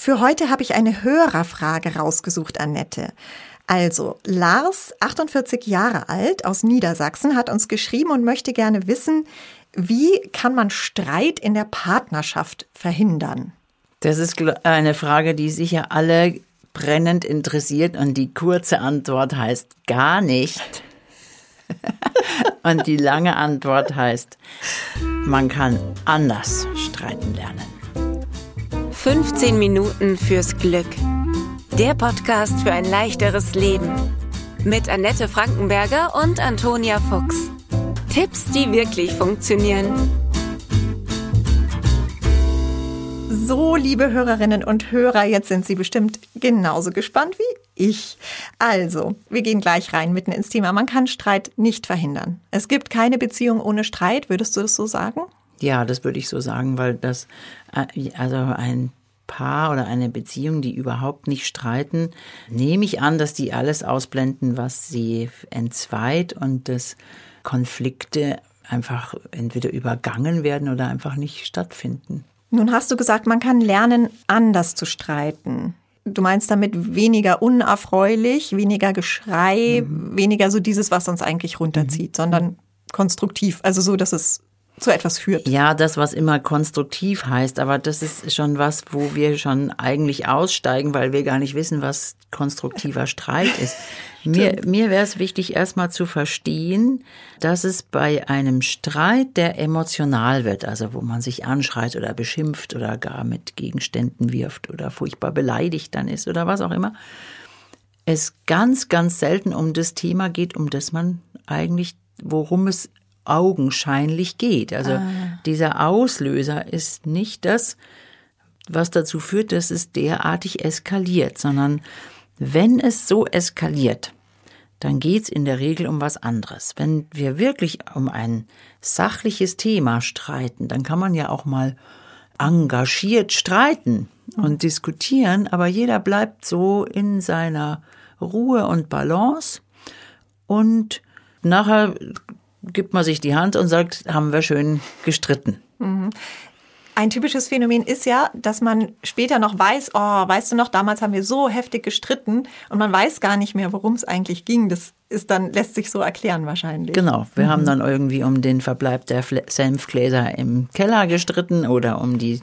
Für heute habe ich eine Hörerfrage rausgesucht, Annette. Also, Lars, 48 Jahre alt, aus Niedersachsen, hat uns geschrieben und möchte gerne wissen, wie kann man Streit in der Partnerschaft verhindern? Das ist eine Frage, die sicher alle brennend interessiert und die kurze Antwort heißt gar nicht. und die lange Antwort heißt, man kann anders streiten lernen. 15 Minuten fürs Glück. Der Podcast für ein leichteres Leben. Mit Annette Frankenberger und Antonia Fuchs. Tipps, die wirklich funktionieren. So, liebe Hörerinnen und Hörer, jetzt sind Sie bestimmt genauso gespannt wie ich. Also, wir gehen gleich rein mitten ins Thema. Man kann Streit nicht verhindern. Es gibt keine Beziehung ohne Streit. Würdest du das so sagen? Ja, das würde ich so sagen, weil das, äh, also ein Paar oder eine Beziehung, die überhaupt nicht streiten, nehme ich an, dass die alles ausblenden, was sie entzweit und dass Konflikte einfach entweder übergangen werden oder einfach nicht stattfinden. Nun hast du gesagt, man kann lernen, anders zu streiten. Du meinst damit weniger unerfreulich, weniger Geschrei, mhm. weniger so dieses, was uns eigentlich runterzieht, mhm. sondern konstruktiv, also so, dass es zu etwas führt. Ja, das, was immer konstruktiv heißt, aber das ist schon was, wo wir schon eigentlich aussteigen, weil wir gar nicht wissen, was konstruktiver Streit ist. mir mir wäre es wichtig, erstmal zu verstehen, dass es bei einem Streit, der emotional wird, also wo man sich anschreit oder beschimpft oder gar mit Gegenständen wirft oder furchtbar beleidigt dann ist oder was auch immer, es ganz, ganz selten um das Thema geht, um das man eigentlich, worum es augenscheinlich geht. Also ah. dieser Auslöser ist nicht das, was dazu führt, dass es derartig eskaliert, sondern wenn es so eskaliert, dann geht es in der Regel um was anderes. Wenn wir wirklich um ein sachliches Thema streiten, dann kann man ja auch mal engagiert streiten und hm. diskutieren, aber jeder bleibt so in seiner Ruhe und Balance und nachher gibt man sich die Hand und sagt, haben wir schön gestritten. Mhm. Ein typisches Phänomen ist ja, dass man später noch weiß, oh, weißt du noch, damals haben wir so heftig gestritten und man weiß gar nicht mehr, worum es eigentlich ging. Das ist dann, lässt sich so erklären wahrscheinlich. Genau. Wir mhm. haben dann irgendwie um den Verbleib der Senfgläser im Keller gestritten oder um die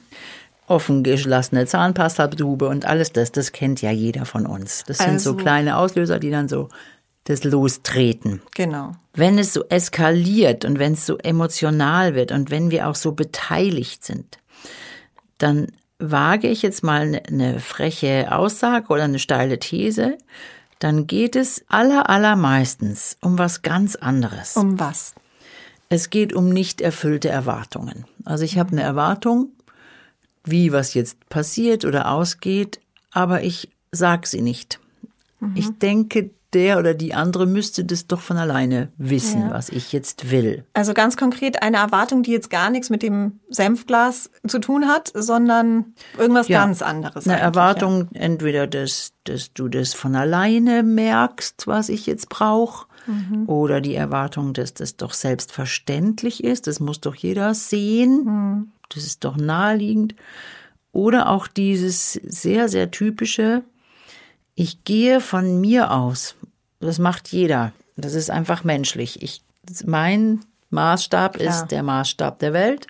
offen gelassene Zahnpasta-Tube und alles das, das kennt ja jeder von uns. Das sind so also kleine Auslöser, die dann so das Lostreten. Genau. Wenn es so eskaliert und wenn es so emotional wird und wenn wir auch so beteiligt sind, dann wage ich jetzt mal eine ne freche Aussage oder eine steile These, dann geht es aller, allermeistens um was ganz anderes. Um was? Es geht um nicht erfüllte Erwartungen. Also ich habe eine Erwartung, wie was jetzt passiert oder ausgeht, aber ich sag sie nicht. Mhm. Ich denke der oder die andere müsste das doch von alleine wissen, ja. was ich jetzt will. Also ganz konkret eine Erwartung, die jetzt gar nichts mit dem Senfglas zu tun hat, sondern irgendwas ja. ganz anderes. Eine Erwartung, ja. entweder, dass, dass du das von alleine merkst, was ich jetzt brauche, mhm. oder die Erwartung, dass das doch selbstverständlich ist, das muss doch jeder sehen, mhm. das ist doch naheliegend. Oder auch dieses sehr, sehr typische, ich gehe von mir aus. Das macht jeder. Das ist einfach menschlich. Ich, mein Maßstab Klar. ist der Maßstab der Welt.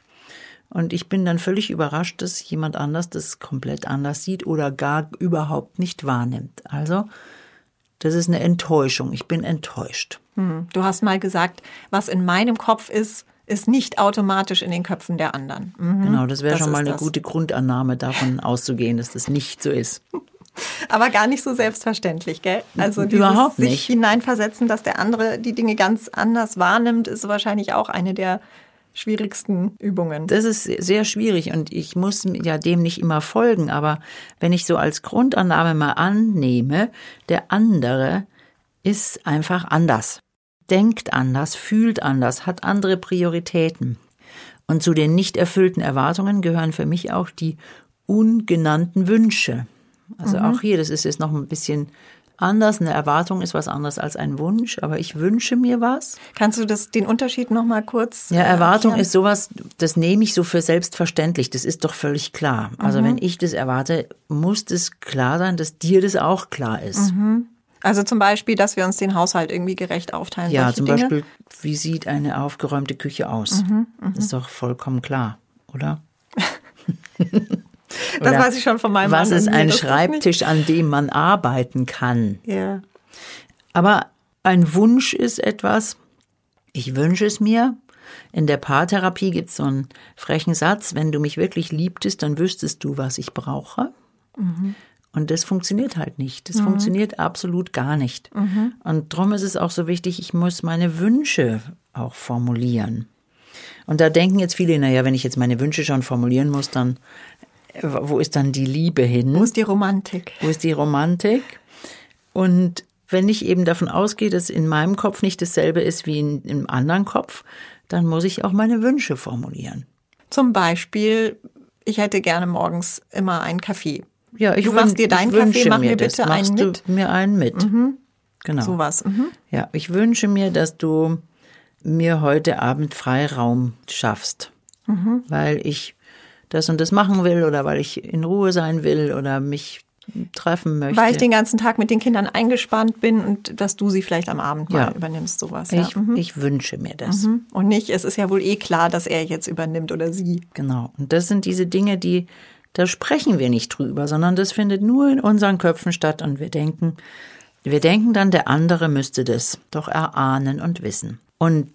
Und ich bin dann völlig überrascht, dass jemand anders das komplett anders sieht oder gar überhaupt nicht wahrnimmt. Also, das ist eine Enttäuschung. Ich bin enttäuscht. Hm. Du hast mal gesagt, was in meinem Kopf ist, ist nicht automatisch in den Köpfen der anderen. Mhm. Genau, das wäre schon mal eine das. gute Grundannahme, davon auszugehen, dass das nicht so ist. Aber gar nicht so selbstverständlich, gell? Also Überhaupt nicht. sich hineinversetzen, dass der andere die Dinge ganz anders wahrnimmt, ist wahrscheinlich auch eine der schwierigsten Übungen. Das ist sehr schwierig und ich muss ja dem nicht immer folgen, aber wenn ich so als Grundannahme mal annehme, der andere ist einfach anders, denkt anders, fühlt anders, hat andere Prioritäten. Und zu den nicht erfüllten Erwartungen gehören für mich auch die ungenannten Wünsche. Also mhm. auch hier, das ist jetzt noch ein bisschen anders. Eine Erwartung ist was anderes als ein Wunsch, aber ich wünsche mir was. Kannst du das, den Unterschied noch mal kurz? Ja, Erwartung erklären? ist sowas, das nehme ich so für selbstverständlich. Das ist doch völlig klar. Also mhm. wenn ich das erwarte, muss es klar sein, dass dir das auch klar ist. Mhm. Also zum Beispiel, dass wir uns den Haushalt irgendwie gerecht aufteilen. Ja, zum Dinge? Beispiel, wie sieht eine aufgeräumte Küche aus? Mhm, mh. Das ist doch vollkommen klar, oder? das weiß ich schon von meinem Was Mann ist ein Schreibtisch, an dem man arbeiten kann? Ja. Aber ein Wunsch ist etwas, ich wünsche es mir. In der Paartherapie gibt es so einen frechen Satz, wenn du mich wirklich liebtest, dann wüsstest du, was ich brauche. Mhm. Und das funktioniert halt nicht. Das mhm. funktioniert absolut gar nicht. Mhm. Und darum ist es auch so wichtig, ich muss meine Wünsche auch formulieren. Und da denken jetzt viele, naja, wenn ich jetzt meine Wünsche schon formulieren muss, dann wo ist dann die Liebe hin? Wo ist die Romantik? Wo ist die Romantik? Und wenn ich eben davon ausgehe, dass in meinem Kopf nicht dasselbe ist wie in, im anderen Kopf, dann muss ich auch meine Wünsche formulieren. Zum Beispiel, ich hätte gerne morgens immer einen Kaffee. Ja, ich du machst dir deinen Kaffee, mach mir bitte das. einen mit. Du mir einen mit. Mhm. Genau. Sowas. Mhm. Ja, ich wünsche mir, dass du mir heute Abend Freiraum schaffst, mhm. weil ich das und das machen will oder weil ich in Ruhe sein will oder mich treffen möchte. Weil ich den ganzen Tag mit den Kindern eingespannt bin und dass du sie vielleicht am Abend mal ja. übernimmst, sowas. Ja. Ich, mhm. ich wünsche mir das. Mhm. Und nicht, es ist ja wohl eh klar, dass er jetzt übernimmt oder sie. Genau. Und das sind diese Dinge, die, da sprechen wir nicht drüber, sondern das findet nur in unseren Köpfen statt und wir denken, wir denken dann, der andere müsste das doch erahnen und wissen. Und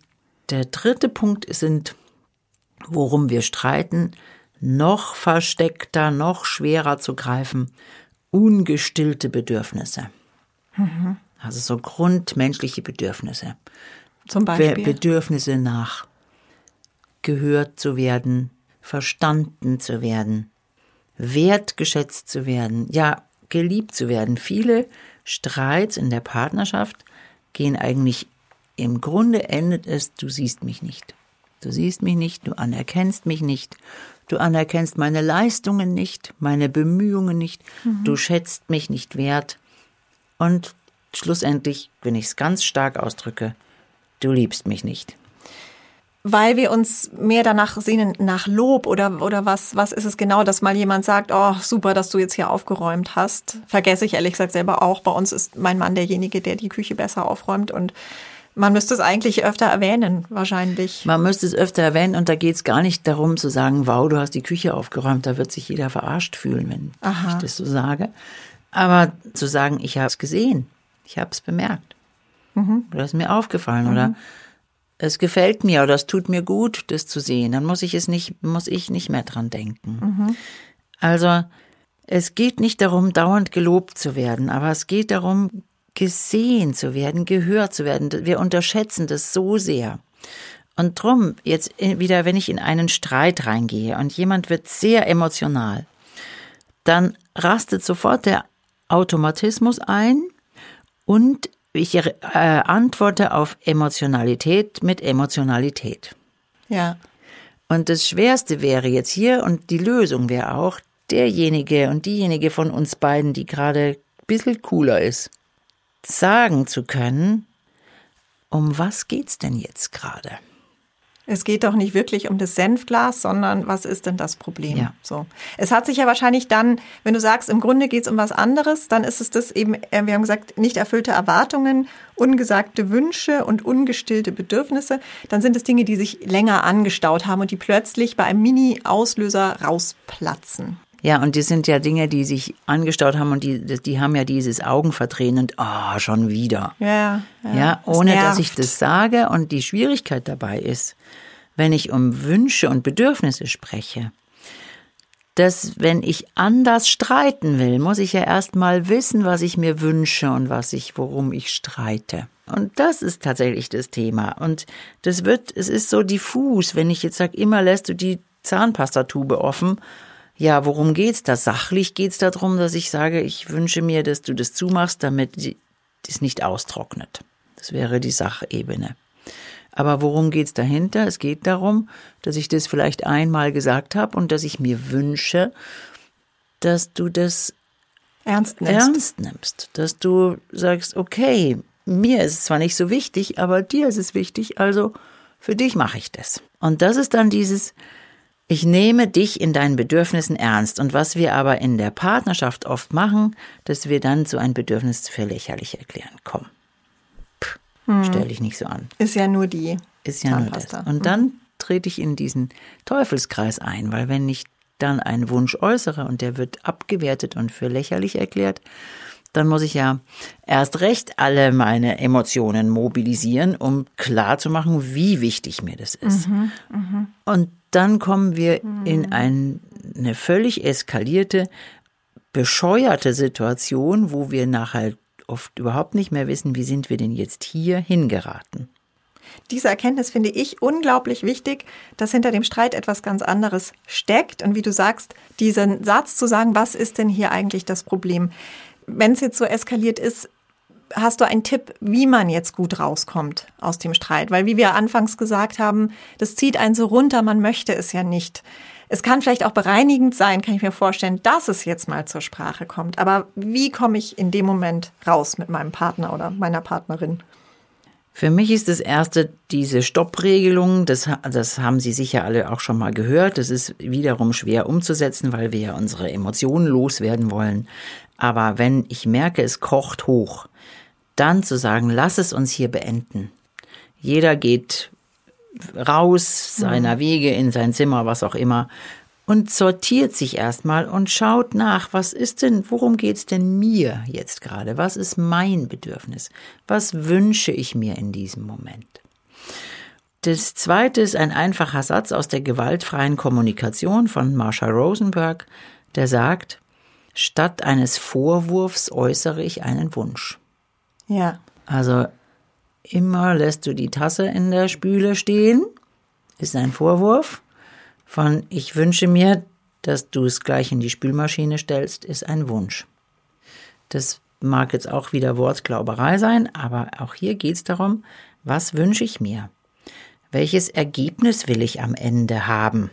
der dritte Punkt sind, worum wir streiten, noch versteckter, noch schwerer zu greifen, ungestillte Bedürfnisse. Mhm. Also so grundmenschliche Bedürfnisse. Zum Beispiel? Bedürfnisse nach gehört zu werden, verstanden zu werden, wertgeschätzt zu werden, ja, geliebt zu werden. Viele Streits in der Partnerschaft gehen eigentlich im Grunde endet es, du siehst mich nicht. Du siehst mich nicht, du anerkennst mich nicht, du anerkennst meine Leistungen nicht, meine Bemühungen nicht, mhm. du schätzt mich nicht wert. Und schlussendlich, wenn ich es ganz stark ausdrücke, du liebst mich nicht. Weil wir uns mehr danach sehnen, nach Lob oder, oder was, was ist es genau, dass mal jemand sagt, oh, super, dass du jetzt hier aufgeräumt hast. Vergesse ich ehrlich gesagt selber auch. Bei uns ist mein Mann derjenige, der die Küche besser aufräumt und man müsste es eigentlich öfter erwähnen, wahrscheinlich. Man müsste es öfter erwähnen und da geht es gar nicht darum zu sagen, wow, du hast die Küche aufgeräumt, da wird sich jeder verarscht fühlen, wenn Aha. ich das so sage. Aber zu sagen, ich habe es gesehen, ich habe es bemerkt. Mhm. Oder ist mir aufgefallen mhm. oder es gefällt mir oder es tut mir gut, das zu sehen, dann muss ich es nicht, muss ich nicht mehr dran denken. Mhm. Also es geht nicht darum, dauernd gelobt zu werden, aber es geht darum, gesehen zu werden, gehört zu werden. Wir unterschätzen das so sehr. Und drum, jetzt wieder, wenn ich in einen Streit reingehe und jemand wird sehr emotional, dann rastet sofort der Automatismus ein und ich äh, antworte auf Emotionalität mit Emotionalität. Ja. Und das Schwerste wäre jetzt hier und die Lösung wäre auch derjenige und diejenige von uns beiden, die gerade ein bisschen cooler ist, sagen zu können, um was geht's denn jetzt gerade? Es geht doch nicht wirklich um das Senfglas, sondern was ist denn das Problem? Ja. So. Es hat sich ja wahrscheinlich dann, wenn du sagst, im Grunde geht es um was anderes, dann ist es das eben, äh, wir haben gesagt, nicht erfüllte Erwartungen, ungesagte Wünsche und ungestillte Bedürfnisse. Dann sind es Dinge, die sich länger angestaut haben und die plötzlich bei einem Mini-Auslöser rausplatzen. Ja, und das sind ja Dinge, die sich angestaut haben und die, die haben ja dieses Augenverdrehen und ah, oh, schon wieder. Ja, ja, ja ohne dass ich das sage. Und die Schwierigkeit dabei ist, wenn ich um Wünsche und Bedürfnisse spreche, dass wenn ich anders streiten will, muss ich ja erstmal wissen, was ich mir wünsche und was ich, worum ich streite. Und das ist tatsächlich das Thema. Und das wird, es ist so diffus, wenn ich jetzt sage, immer lässt du die Zahnpastatube offen ja, worum geht's da? Sachlich geht's darum, dass ich sage, ich wünsche mir, dass du das zumachst, damit es nicht austrocknet. Das wäre die Sachebene. Aber worum geht's dahinter? Es geht darum, dass ich das vielleicht einmal gesagt habe und dass ich mir wünsche, dass du das ernst nimmst. ernst nimmst. Dass du sagst, okay, mir ist es zwar nicht so wichtig, aber dir ist es wichtig, also für dich mache ich das. Und das ist dann dieses, ich nehme dich in deinen Bedürfnissen ernst. Und was wir aber in der Partnerschaft oft machen, dass wir dann so ein Bedürfnis für lächerlich erklären. Komm, hm. stell dich nicht so an. Ist ja nur die. Ist ja nur das. Und dann trete ich in diesen Teufelskreis ein, weil wenn ich dann einen Wunsch äußere und der wird abgewertet und für lächerlich erklärt, dann muss ich ja erst recht alle meine Emotionen mobilisieren, um klarzumachen, wie wichtig mir das ist. Mhm, mh. Und dann kommen wir mhm. in ein, eine völlig eskalierte, bescheuerte Situation, wo wir nachher oft überhaupt nicht mehr wissen, wie sind wir denn jetzt hier hingeraten. Diese Erkenntnis finde ich unglaublich wichtig, dass hinter dem Streit etwas ganz anderes steckt. Und wie du sagst, diesen Satz zu sagen, was ist denn hier eigentlich das Problem? wenn es jetzt so eskaliert ist, hast du einen Tipp, wie man jetzt gut rauskommt aus dem Streit? Weil wie wir anfangs gesagt haben, das zieht einen so runter, man möchte es ja nicht. Es kann vielleicht auch bereinigend sein, kann ich mir vorstellen, dass es jetzt mal zur Sprache kommt. Aber wie komme ich in dem Moment raus mit meinem Partner oder meiner Partnerin? Für mich ist das erste diese Stoppregelung, das, das haben Sie sicher alle auch schon mal gehört. Das ist wiederum schwer umzusetzen, weil wir ja unsere Emotionen loswerden wollen. Aber wenn ich merke, es kocht hoch, dann zu sagen, lass es uns hier beenden. Jeder geht raus seiner mhm. Wege in sein Zimmer, was auch immer, und sortiert sich erstmal und schaut nach, was ist denn, worum geht's denn mir jetzt gerade? Was ist mein Bedürfnis? Was wünsche ich mir in diesem Moment? Das zweite ist ein einfacher Satz aus der gewaltfreien Kommunikation von Marsha Rosenberg, der sagt, Statt eines Vorwurfs äußere ich einen Wunsch. Ja. Also immer lässt du die Tasse in der Spüle stehen, ist ein Vorwurf. Von ich wünsche mir, dass du es gleich in die Spülmaschine stellst, ist ein Wunsch. Das mag jetzt auch wieder Wortglauberei sein, aber auch hier geht es darum, was wünsche ich mir? Welches Ergebnis will ich am Ende haben?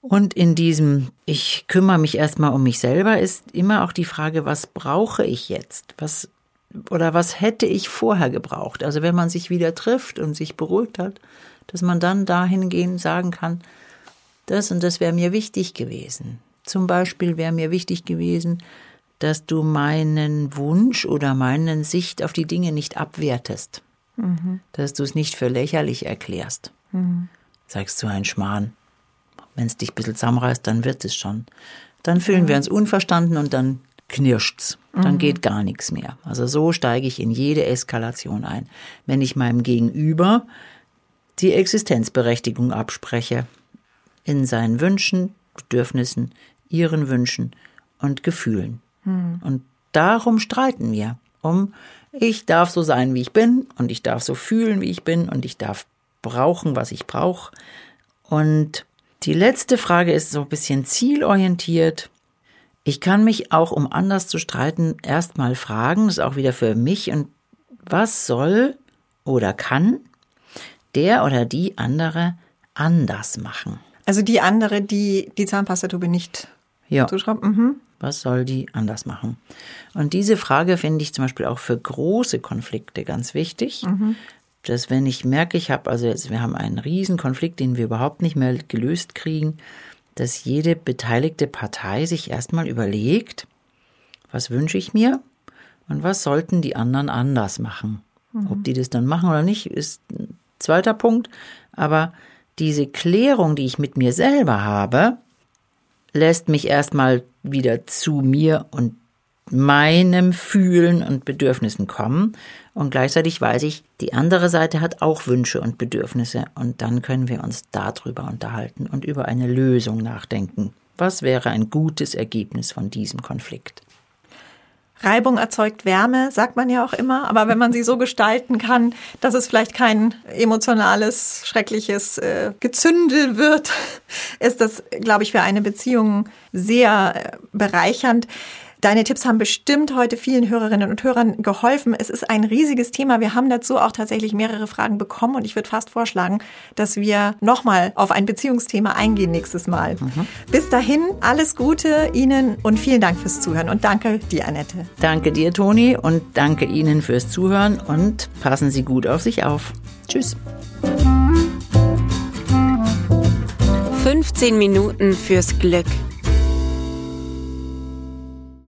Und in diesem Ich kümmere mich erstmal um mich selber ist immer auch die Frage, was brauche ich jetzt? Was oder was hätte ich vorher gebraucht? Also wenn man sich wieder trifft und sich beruhigt hat, dass man dann dahingehend sagen kann, das und das wäre mir wichtig gewesen. Zum Beispiel wäre mir wichtig gewesen, dass du meinen Wunsch oder meinen Sicht auf die Dinge nicht abwertest. Mhm. Dass du es nicht für lächerlich erklärst. Mhm. Sagst du ein Schmarrn. Wenn es dich ein bisschen zusammenreißt, dann wird es schon. Dann fühlen wir uns unverstanden und dann knirscht's. Dann mhm. geht gar nichts mehr. Also so steige ich in jede Eskalation ein. Wenn ich meinem Gegenüber die Existenzberechtigung abspreche, in seinen Wünschen, Bedürfnissen, ihren Wünschen und Gefühlen. Mhm. Und darum streiten wir. Um, ich darf so sein, wie ich bin und ich darf so fühlen, wie ich bin und ich darf brauchen, was ich brauche. Und die letzte Frage ist so ein bisschen zielorientiert. Ich kann mich auch, um anders zu streiten, erstmal fragen, das ist auch wieder für mich, und was soll oder kann der oder die andere anders machen? Also die andere, die die Zahnpastatube nicht ja. zuschraubt? Mhm. Was soll die anders machen? Und diese Frage finde ich zum Beispiel auch für große Konflikte ganz wichtig, mhm dass wenn ich merke, ich habe, also jetzt, wir haben einen riesen Konflikt, den wir überhaupt nicht mehr gelöst kriegen, dass jede beteiligte Partei sich erstmal überlegt, was wünsche ich mir und was sollten die anderen anders machen. Mhm. Ob die das dann machen oder nicht, ist ein zweiter Punkt. Aber diese Klärung, die ich mit mir selber habe, lässt mich erstmal wieder zu mir und meinem Fühlen und Bedürfnissen kommen. Und gleichzeitig weiß ich, die andere Seite hat auch Wünsche und Bedürfnisse. Und dann können wir uns darüber unterhalten und über eine Lösung nachdenken. Was wäre ein gutes Ergebnis von diesem Konflikt? Reibung erzeugt Wärme, sagt man ja auch immer. Aber wenn man sie so gestalten kann, dass es vielleicht kein emotionales, schreckliches äh, Gezündel wird, ist das, glaube ich, für eine Beziehung sehr äh, bereichernd. Deine Tipps haben bestimmt heute vielen Hörerinnen und Hörern geholfen. Es ist ein riesiges Thema. Wir haben dazu auch tatsächlich mehrere Fragen bekommen und ich würde fast vorschlagen, dass wir nochmal auf ein Beziehungsthema eingehen nächstes Mal. Mhm. Bis dahin, alles Gute Ihnen und vielen Dank fürs Zuhören und danke dir, Annette. Danke dir, Toni, und danke Ihnen fürs Zuhören und passen Sie gut auf sich auf. Tschüss. 15 Minuten fürs Glück